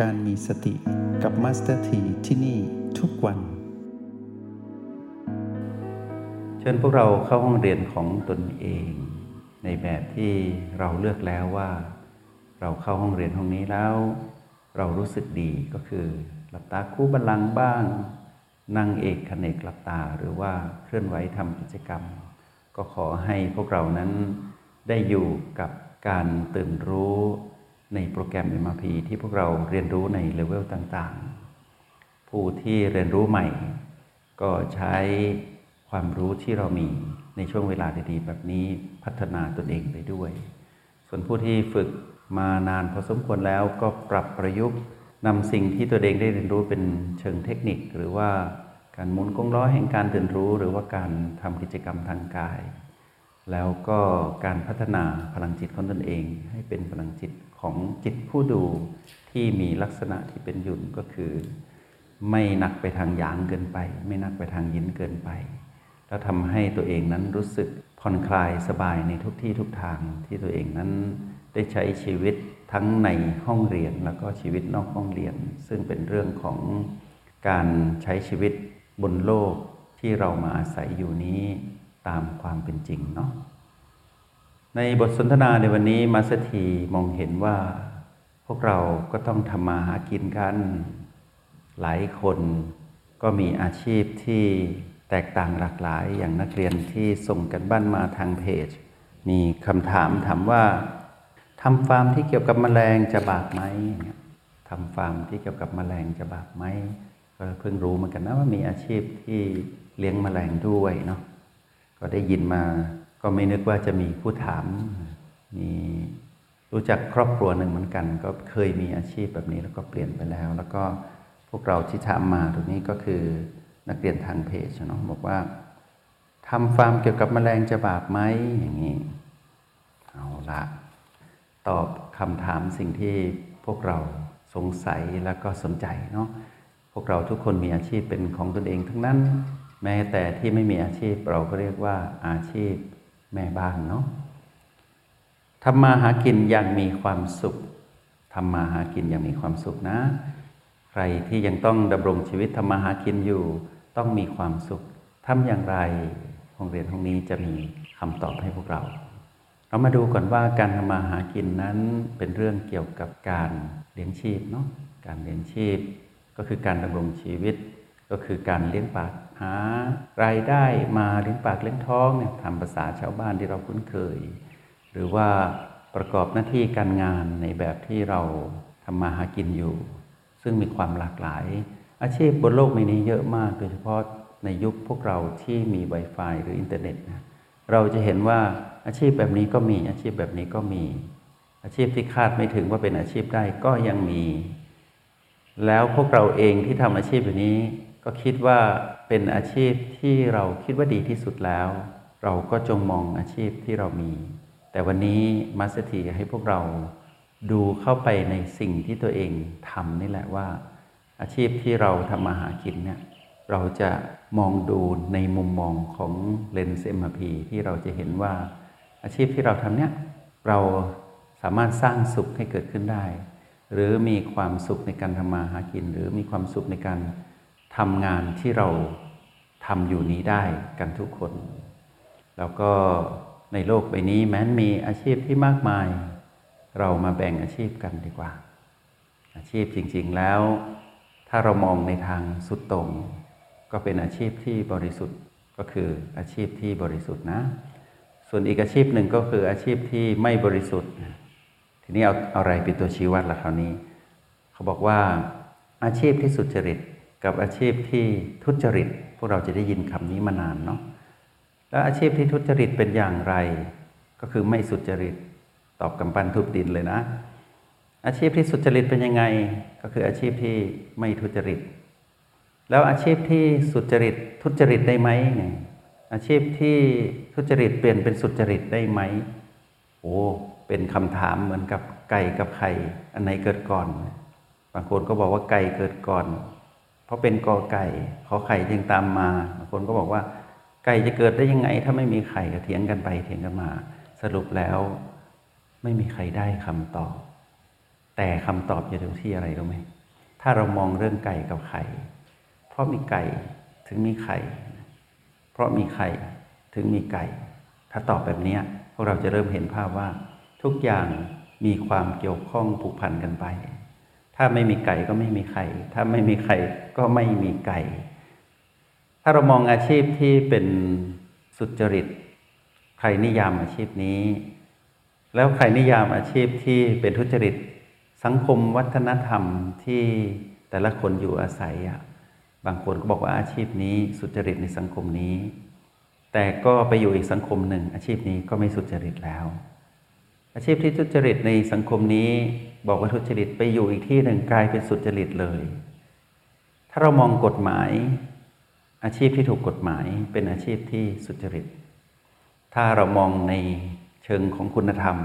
การมีสติกับมาสเตอร์ทีที่นี่ทุกวัน เชิญพวกเราเข้าห้องเรียนของตนเอง ในแบบที่เราเลือกแล้วว่า เราเข้าห้องเรียนห้องนี้แล้ว เรารู้สึกดีก็คือ หลับตาคู้บัลลังก์บ้าง นั่งเอกเขนกหลับตาหรือว่าเคลื่อนไหวทำกิจกรรม ก็ขอให้พวกเรานั้นได้อยู่กับการตื่นรู้ ในโปรแกรม MRP ที่พวกเราเรียนรู้ในเลเวลต่างๆ ผู้ที่เรียนรู้ใหม่ ก็ใช้ความรู้ที่เรามีในช่วงเวลาดีๆ แบบนี้พัฒนาตนเองไปด้วย ส่วนผู้ที่ฝึกมานานพอสมควรแล้วก็ปรับประยุกต์นำสิ่งที่ตัวเองได้เรียนรู้เป็นเชิงเทคนิค หรือว่าการหมุนกงล้อแห่งการตื่นรู้ หรือว่าการทำกิจกรรมทางกาย แล้วก็การพัฒนาพลังจิตของตนเองให้เป็นพลังจิต ของจิตผู้ดูที่มีลักษณะที่เป็นหยุ่นก็คือ ไม่หนักไปทางหยางเกินไป ไม่หนักไปทางยินเกินไป แล้วทำให้ตัวเองนั้นรู้สึกผ่อนคลายสบายในทุกที่ทุกทางที่ตัวเองนั้นได้ใช้ชีวิตทั้งในห้องเรียนแล้วก็ชีวิตนอกห้องเรียน ซึ่งเป็นเรื่องของการใช้ชีวิตบนโลกที่เรามาอาศัยอยู่นี้ตามความเป็นจริงเนาะ ในบทสนทนาในวันนี้มาสถีมองเห็นว่า พวกเราก็ต้องทำมาหากินกัน หลายคนก็มีอาชีพที่แตกต่างหลากหลายอย่างนักเรียนที่ส่งกันบ้านมาทางเพจ มีคำถามถามว่าทำฟาร์มที่เกี่ยวกับแมลงจะบาปไหมทำฟาร์มที่เกี่ยวกับแมลงจะบาปไหมก็เพิ่งรู้เหมือนกันนะว่ามีอาชีพที่เลี้ยงแมลงด้วยเนาะก็ได้ยินมา ก็ไม่นึกว่าจะมีผู้ถาม มีรู้จักครอบครัวหนึ่งเหมือนกัน ก็เคยมีอาชีพแบบนี้แล้วก็เปลี่ยนไปแล้ว แล้วก็พวกเราที่ถามมาตรงนี้ก็คือนักเรียนทางเพจเนาะบอกว่าทำฟาร์มเกี่ยวกับแมลงจะบาปไหมอย่างนี้ เอาละตอบคำถามสิ่งที่พวกเราสงสัยแล้วก็สนใจเนาะพวกเราทุกคนมีอาชีพเป็นของตนเองทั้งนั้น แม้แต่ที่ไม่มีอาชีพเราก็เรียกว่าอาชีพ แม่บ้านเนาะทำมาหากินอย่างมีความสุขทำมาหากินอย่างมีความสุขนะ ใครที่ยังต้องดำรงชีวิตทำมาหากินอยู่ ต้องมีความสุขทำอย่างไรโรงเรียนห้องนี้จะมีคำตอบให้พวกเรา เรามาดูก่อนว่าการทำมาหากินนั้นเป็นเรื่องเกี่ยวกับการเลี้ยงชีพเนาะการเลี้ยงชีพก็คือการดำรงชีวิต ก็คือการเลี้ยงปากหารายได้มาเลี้ยงปากเลี้ยงท้องเนี่ยทำภาษาชาวบ้านที่เราคุ้นเคย หรือว่าประกอบหน้าที่การงานในแบบที่เราทำมาหากินอยู่ ซึ่งมีความหลากหลาย อาชีพบนโลกใบนี้เยอะมากโดยเฉพาะในยุคพวกเราที่มี Wi-Fi หรืออินเทอร์เน็ตนะเราจะเห็นว่าอาชีพแบบนี้ก็มีอาชีพแบบนี้ก็มี อาชีพที่คาดไม่ถึงว่าเป็นอาชีพได้ก็ยังมี แล้วพวกเราเองที่ทำอาชีพแบบนี้ ก็คิดว่าเป็นอาชีพที่เราคิดว่าดีที่สุดแล้ว เราก็จงมองอาชีพที่เรามี แต่วันนี้มาสถีให้พวกเราดูเข้าไปในสิ่งที่ตัวเองทำนี่แหละว่า อาชีพที่เราทำมาหากินเนี่ยเราจะมองดูในมุมมองของเลนส์ MRP ที่เราจะเห็นว่าอาชีพที่เราทำเนี่ยเราสามารถสร้างสุขให้เกิดขึ้นได้ หรือมีความสุขในการทำมาหากิน หรือมีความสุขในการ ทำงานที่เราทำอยู่นี้ได้กันทุกคน แล้วก็ในโลกใบนี้แม้นมีอาชีพที่มากมาย เรามาแบ่งอาชีพกันดีกว่า อาชีพจริง ๆแล้ว ถ้าเรามองในทางสุดตรง ก็เป็นอาชีพที่บริสุทธิ์ก็คืออาชีพที่บริสุทธิ์นะ ส่วนอีกอาชีพหนึ่งก็คืออาชีพที่ไม่บริสุทธิ์ ทีนี้เอาอาอะไรเป็นตัวชี้วัดล่ะคราวนี้ เขาบอกว่าอาชีพที่สุจริต กับอาชีพที่ทุจริต พวกเราจะได้ยินคำนี้มานานเนาะแล้วอาชีพที่ทุจริตเป็นอย่างไร ก็คือไม่สุจริตตอบกำปั้นทุบดินเลยนะ อาชีพที่สุจริตเป็นยังไง ก็คืออาชีพที่ไม่ทุจริต แล้วอาชีพที่สุจริตทุจริตได้ไหมเนี่ยอาชีพที่ทุจริตเปลี่ยนเป็นสุจริตได้ไหมโอ้เป็นคำถามเหมือนกับไก่กับไข่อันไหนเกิดก่อน บางคนก็บอกว่าไก่เกิดก่อน เพราะเป็นกอไก่ขอไข่จึงตามมาบางคนก็บอกว่า ไก่จะเกิดได้ยังไง ถ้าไม่มีไข่ก็เถียงกันไปเถียงกันมา สรุปแล้วไม่มีใครได้คำตอบ แต่คำตอบอยู่ที่อะไรรู้ไหมถ้าเรามองเรื่องไก่กับไข่ เพราะมีไก่ถึงมีไข่ เพราะมีไข่ถึงมีไก่ ถ้าตอบแบบนี้พวกเราจะเริ่มเห็นภาพว่า ทุกอย่างมีความเกี่ยวข้องผูกพันกันไป ถ้าไม่มีไก่ก็ไม่มีไข่ ถ้าไม่มีไข่ก็ไม่มีไก่ ถ้าเรามองอาชีพที่เป็นสุจริต ใครนิยามอาชีพนี้ แล้วใครนิยามอาชีพที่เป็นทุจริต สังคมวัฒนธรรมที่แต่ละคนอยู่อาศัยอะบางคนก็บอกว่าอาชีพนี้สุจริตในสังคมนี้ แต่ก็ไปอยู่อีกสังคมหนึ่ง อาชีพนี้ก็ไม่สุจริตแล้ว อาชีพที่ทุจริตในสังคมนี้ บอกว่าทุจริตไปอยู่อีกที่หนึ่งกลายเป็นสุจริตเลย ถ้าเรามองกฎหมาย อาชีพที่ถูกกฎหมายเป็นอาชีพที่สุจริต ถ้าเรามองในเชิงของคุณธรรม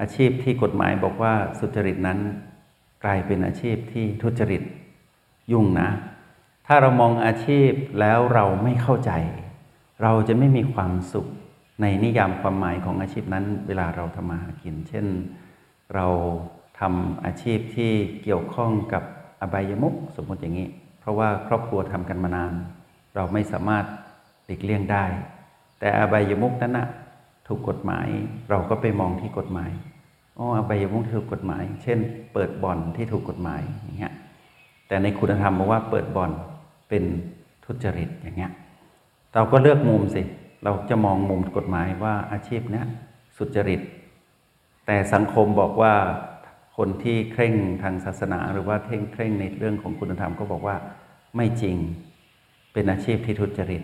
อาชีพที่กฎหมายบอกว่าสุจริตนั้น กลายเป็นอาชีพที่ทุจริต ยุ่งนะ ถ้าเรามองอาชีพแล้วเราไม่เข้าใจ เราจะไม่มีความสุข ในนิยามความหมายของอาชีพนั้น เวลาเราทำมาหากิน เช่น เราทำอาชีพที่เกี่ยวข้องกับอบายมุขสมมติอย่างนี้ เพราะว่าครอบครัวทำกันมานาน เราไม่สามารถหลีกเลี่ยงได้ แต่อบายมุขนั้นนะถูกกฎหมายเราก็ไปมองที่กฎหมายอ๋ออบายมุขถูกกฎหมาย เช่น เปิดบ่อนที่ถูกกฎหมายอย่างเงี้ยแต่ในคุณธรรมบอกว่าเปิดบ่อนเป็นทุจริตอย่างเงี้ยเราก็เลือกมุมสิ เราจะมองมุมกฎหมายว่าอาชีพนี้สุจริต แต่สังคมบอกว่าคนที่เคร่งทางศาสนา หรือว่าเท่งเคร่งในเรื่องของคุณธรรมก็บอกว่าไม่จริงเป็นอาชีพที่ทุจริต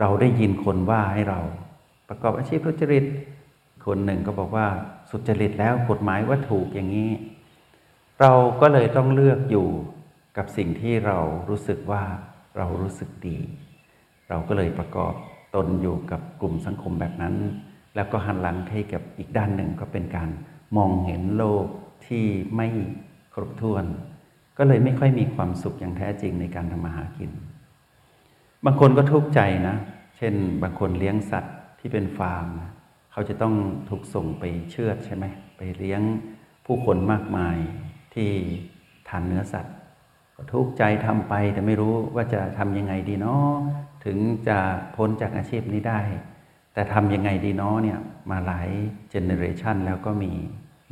เราได้ยินคนว่าให้เรา ประกอบอาชีพทุจริต คนหนึ่งก็บอกว่าสุจริตแล้วกฎหมายว่าถูกอย่างนี้ เราก็เลยต้องเลือกอยู่กับสิ่งที่เรารู้สึกว่าเรารู้สึกดี เราก็เลยประกอบ ตนอยู่กับกลุ่มสังคมแบบนั้น แล้วก็หันหลังให้กับอีกด้านหนึ่งก็เป็นการมองเห็นโลกที่ไม่ครบถ้วน ก็เลยไม่ค่อยมีความสุขอย่างแท้จริงในการทำมาหากิน บางคนก็ทุกข์ใจนะ เช่น บางคนเลี้ยงสัตว์ที่เป็นฟาร์มนะเขาจะต้องถูกส่งไปเชือดใช่ไหมไปเลี้ยงผู้คนมากมายที่ทานเนื้อสัตว์ ก็ทุกข์ใจทำไปแต่ไม่รู้ว่าจะทำยังไงดีเนาะ ถึงจะพ้นจากอาชีพนี้ได้ แต่ทำยังไงดีนาะเนี่ยมาหลายเจเนเรชันแล้วก็มี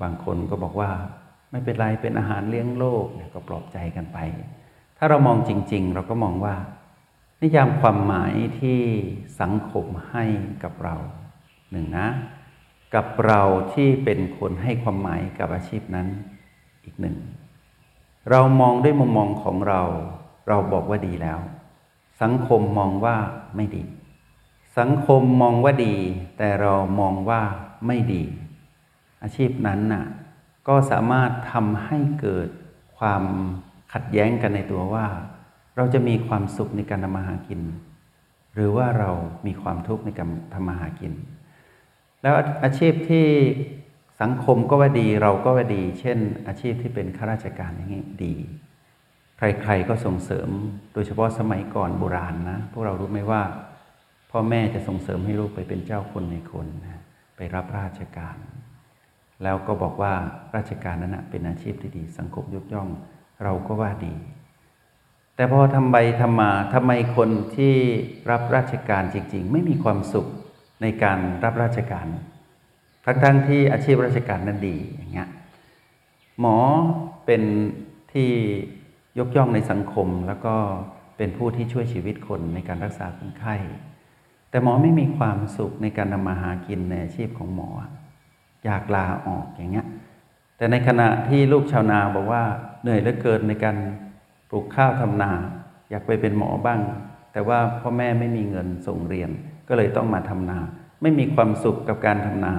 บางคนก็บอกว่า ไม่เป็นไรเป็นอาหารเลี้ยงโลกเนี่ยก็ปลอบใจกันไป ถ้าเรามองจริง ๆ เราก็มองว่า นิยามความหมายที่สังคมให้กับเราหนึ่งนะ กับเราที่เป็นคนให้ความหมายกับอาชีพนั้นอีกหนึ่งเรามองด้วยมุมมองของเรา เราบอกว่าดีแล้ว สังคมมองว่าไม่ดี สังคมมองว่าดี แต่เรามองว่าไม่ดี อาชีพนั้นน่ะก็สามารถทำให้เกิดความขัดแย้งกันในตัวว่า เราจะมีความสุขในการทำมาหากิน หรือว่าเรามีความทุกข์ในการทำมาหากิน แล้วอาชีพที่สังคมก็ว่าดีเราก็ว่าดี เช่น อาชีพที่เป็นข้าราชการอย่างนี้ดี ใครๆก็ส่งเสริม โดยเฉพาะสมัยก่อนโบราณนะ พวกเรารู้ไหมว่า พ่อแม่จะส่งเสริมให้ลูกไปเป็นเจ้าคนในคนนะไปรับราชการ แล้วก็บอกว่าราชการนั้นนะเป็นอาชีพที่ดี สังคมยกย่อง เราก็ว่าดี แต่พอทำไปทำมาทำไมคนที่รับราชการจริง ๆ ไม่มีความสุขในการรับราชการทั้งๆที่อาชีพราชการนั้นดีอย่างเงี้ยหมอเป็นที่ ยกย่องในสังคม แล้วก็เป็นผู้ที่ช่วยชีวิตคนในการรักษาคนไข้ แต่หมอไม่มีความสุขในการทำมาหากินในอาชีพของหมอ อยากลาออกอย่างเงี้ยแต่ในขณะที่ลูกชาวนาบอกว่าเหนื่อยเหลือเกินในการปลูกข้าวทำนา อยากไปเป็นหมอบ้าง แต่ว่าพ่อแม่ไม่มีเงินส่งเรียน ก็เลยต้องมาทำนา ไม่มีความสุขกับการทำนา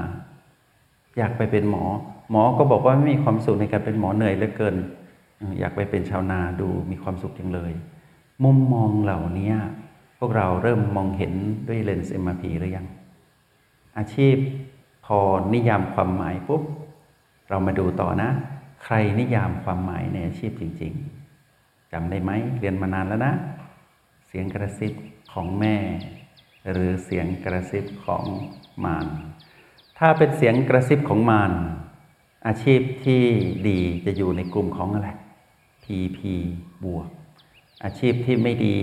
อยากไปเป็นหมอ หมอก็บอกว่าไม่มีความสุขในการเป็นหมอเหนื่อยเหลือเกิน อยากไปเป็นชาวนาดูมีความสุขจังเลย มุมมองเหล่านี้พวกเราเริ่มมองเห็นด้วยเลนส์ MRP หรือยัง อาชีพพอนิยามความหมายปุ๊บ เรามาดูต่อนะ ใครนิยามความหมายในอาชีพจริง ๆจำได้ไหมเรียนมานานแล้วนะ เสียงกระซิบของแม่ หรือเสียงกระซิบของมารถ้าเป็นเสียงกระซิบของมารอาชีพที่ดีจะอยู่ในกลุ่มของอะไร PP บวก อาชีพที่ไม่ดี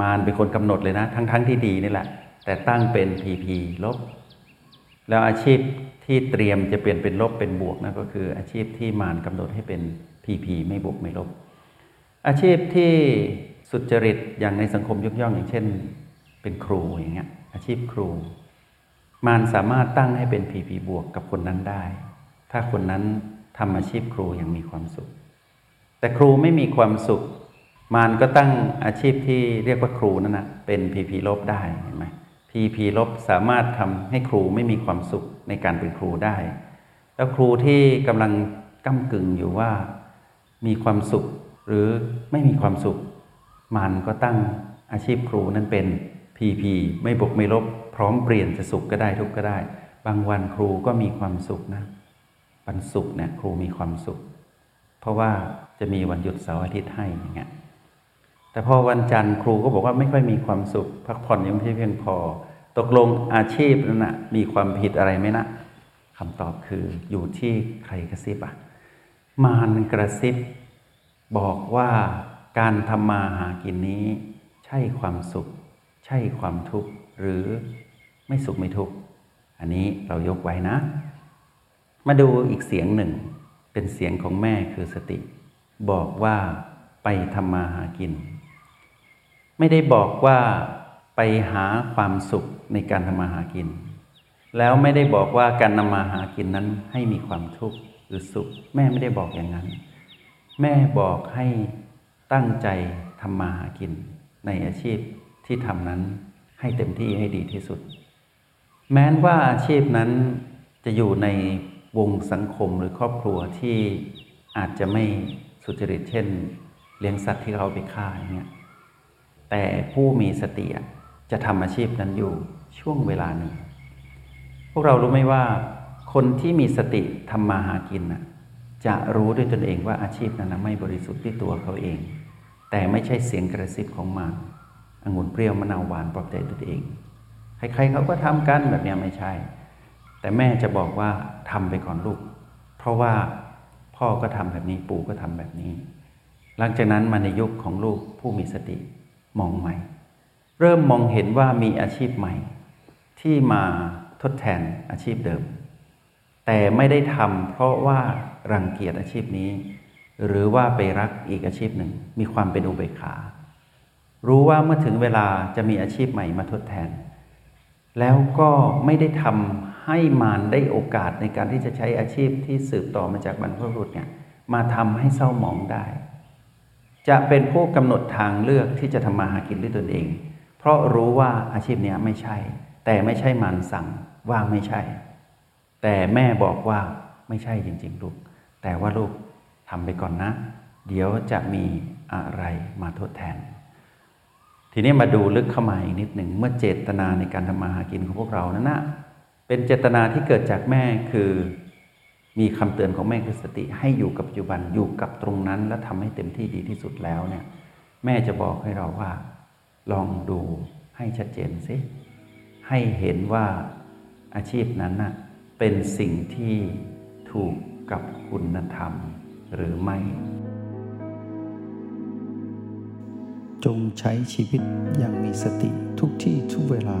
มารเป็นคนกำหนดเลยนะ ทั้งๆทที่ดีนี่แหละ แต่ตั้งเป็น PP ลบ แล้วอาชีพที่เตรียมจะเปลี่ยนเป็นลบเป็นบวกนะก็คือ อาชีพที่มารกำหนดให้เป็น PP ไม่บวกไม่ลบ อาชีพที่สุจริตอย่างในสังคมยกย่องอย่างเช่น เป็นครูอย่างเงี้ยอาชีพครู มารสามารถตั้งให้เป็น PP บวกกับคนนั้นได้ ถ้าคนนั้นทำอาชีพครูอย่างมีความสุข แต่ครูไม่มีความสุข มารก็ตั้งอาชีพที่เรียกว่าครูนั่นนะเป็น PP ลบได้เห็นไหม PP ลบสามารถทำให้ครูไม่มีความสุขในการเป็นครูได้ แล้วครูที่กำลังก้ากึ่งอยู่ว่ามีความสุขหรือไม่มีความสุขมันก็ตั้งอาชีพครูนั้นเป็น PP ไม่บวกไม่ลบ พร้อมเปลี่ยนจะสุขก็ได้ทุกข์ก็ได้ บางวันครูก็มีความสุขนะวันศุกเนี่ยครูมีความสุข เพราะว่าจะมีวันหยุดเสาร์อาทิตย์ให้อย่างเงี้ยแต่พอวันจันทร์ครูก็บอกว่าไม่ค่อยมีความสุข พักผ่อนยังไม่เพียงพอ ตกลงอาชีพนั้นนะมีความผิดอะไรไหมนะคำตอบคืออยู่ที่ใครกระซิบอะมารกระซิบ บอกว่าการทำมาหากินนี้ ใช่ความสุข ใช่ความทุกข์หรือไม่สุขไม่ทุกข์อันนี้เรายกไว้นะ มาดูอีกเสียงหนึ่ง เป็นเสียงของแม่คือสติ บอกว่าไปทำมาหากิน ไม่ได้บอกว่าไปหาความสุขในการทำมาหากิน แล้วไม่ได้บอกว่าการนำมาหากินนั้นให้มีความทุกข์หรือสุข แม่ไม่ได้บอกอย่างนั้น แม่บอกให้ตั้งใจทำมาหากิน ในอาชีพที่ทำนั้นให้เต็มที่ให้ดีที่สุด แม้นว่าอาชีพนั้นจะอยู่ใน วงสังคมหรือครอบครัวที่อาจจะไม่สุจริตเช่น เลี้ยงสัตว์ที่เขาไปฆ่าอย่างเงี้ยแต่ผู้มีสติจะทำอาชีพนั้นอยู่ช่วงเวลานึ่งพวกเรารู้ไหมว่า คนที่มีสติทำมาหากินจะรู้ด้วยตนเองว่าอาชีพนั้นไม่บริสุทธิ์ด้วยตัวเขาเอง แต่ไม่ใช่เสียงกระซิบของมารองุ่นเปรี้ยวมะนาวหวานปลอบใจตัวเองใครๆเขาก็ทำกันแบบนี้ไม่ใช่ แต่แม่จะบอกว่าทำไปก่อนลูก เพราะว่าพ่อก็ทำแบบนี้ปู่ก็ทำแบบนี้ หลังจากนั้นมาในยุคของลูกผู้มีสติมองใหม่ เริ่มมองเห็นว่ามีอาชีพใหม่ ที่มาทดแทนอาชีพเดิม แต่ไม่ได้ทำเพราะว่ารังเกียจอาชีพนี้ หรือว่าไปรักอีกอาชีพหนึ่ง มีความเป็นอุเบกขา รู้ว่าเมื่อถึงเวลาจะมีอาชีพใหม่มาทดแทน แล้วก็ไม่ได้ทำ ให้มารได้โอกาสในการที่จะใช้อาชีพที่สืบต่อมาจากบรรพบุรุษเนี่ยมาทำให้เศร้าหมองได้ จะเป็นผู้กำหนดทางเลือกที่จะทำมาหากินด้วยตนเอง เพราะรู้ว่าอาชีพนี้ไม่ใช่ แต่ไม่ใช่มารสั่งว่าไม่ใช่ แต่แม่บอกว่าไม่ใช่จริงๆลูกแต่ว่าลูกทำไปก่อนนะ เดี๋ยวจะมีอะไรมาทดแทน ทีนี้มาดูลึกเข้ามาอีกนิดหนึ่งเมื่อเจตนาในการทำมาหากินของพวกเรานั้นนะ เป็นเจตนาที่เกิดจากแม่คือมีคำเตือนของแม่คือสติให้อยู่กับปัจจุบันอยู่กับตรงนั้นและทำให้เต็มที่ดีที่สุดแล้วเนี่ยแม่จะบอกให้เราว่า ลองดูให้ชัดเจนสิให้เห็นว่าอาชีพนั้นน่ะเป็นสิ่งที่ถูกกับคุณธรรมหรือไม่ จงใช้ชีวิตอย่างมีสติทุกที่ทุกเวลา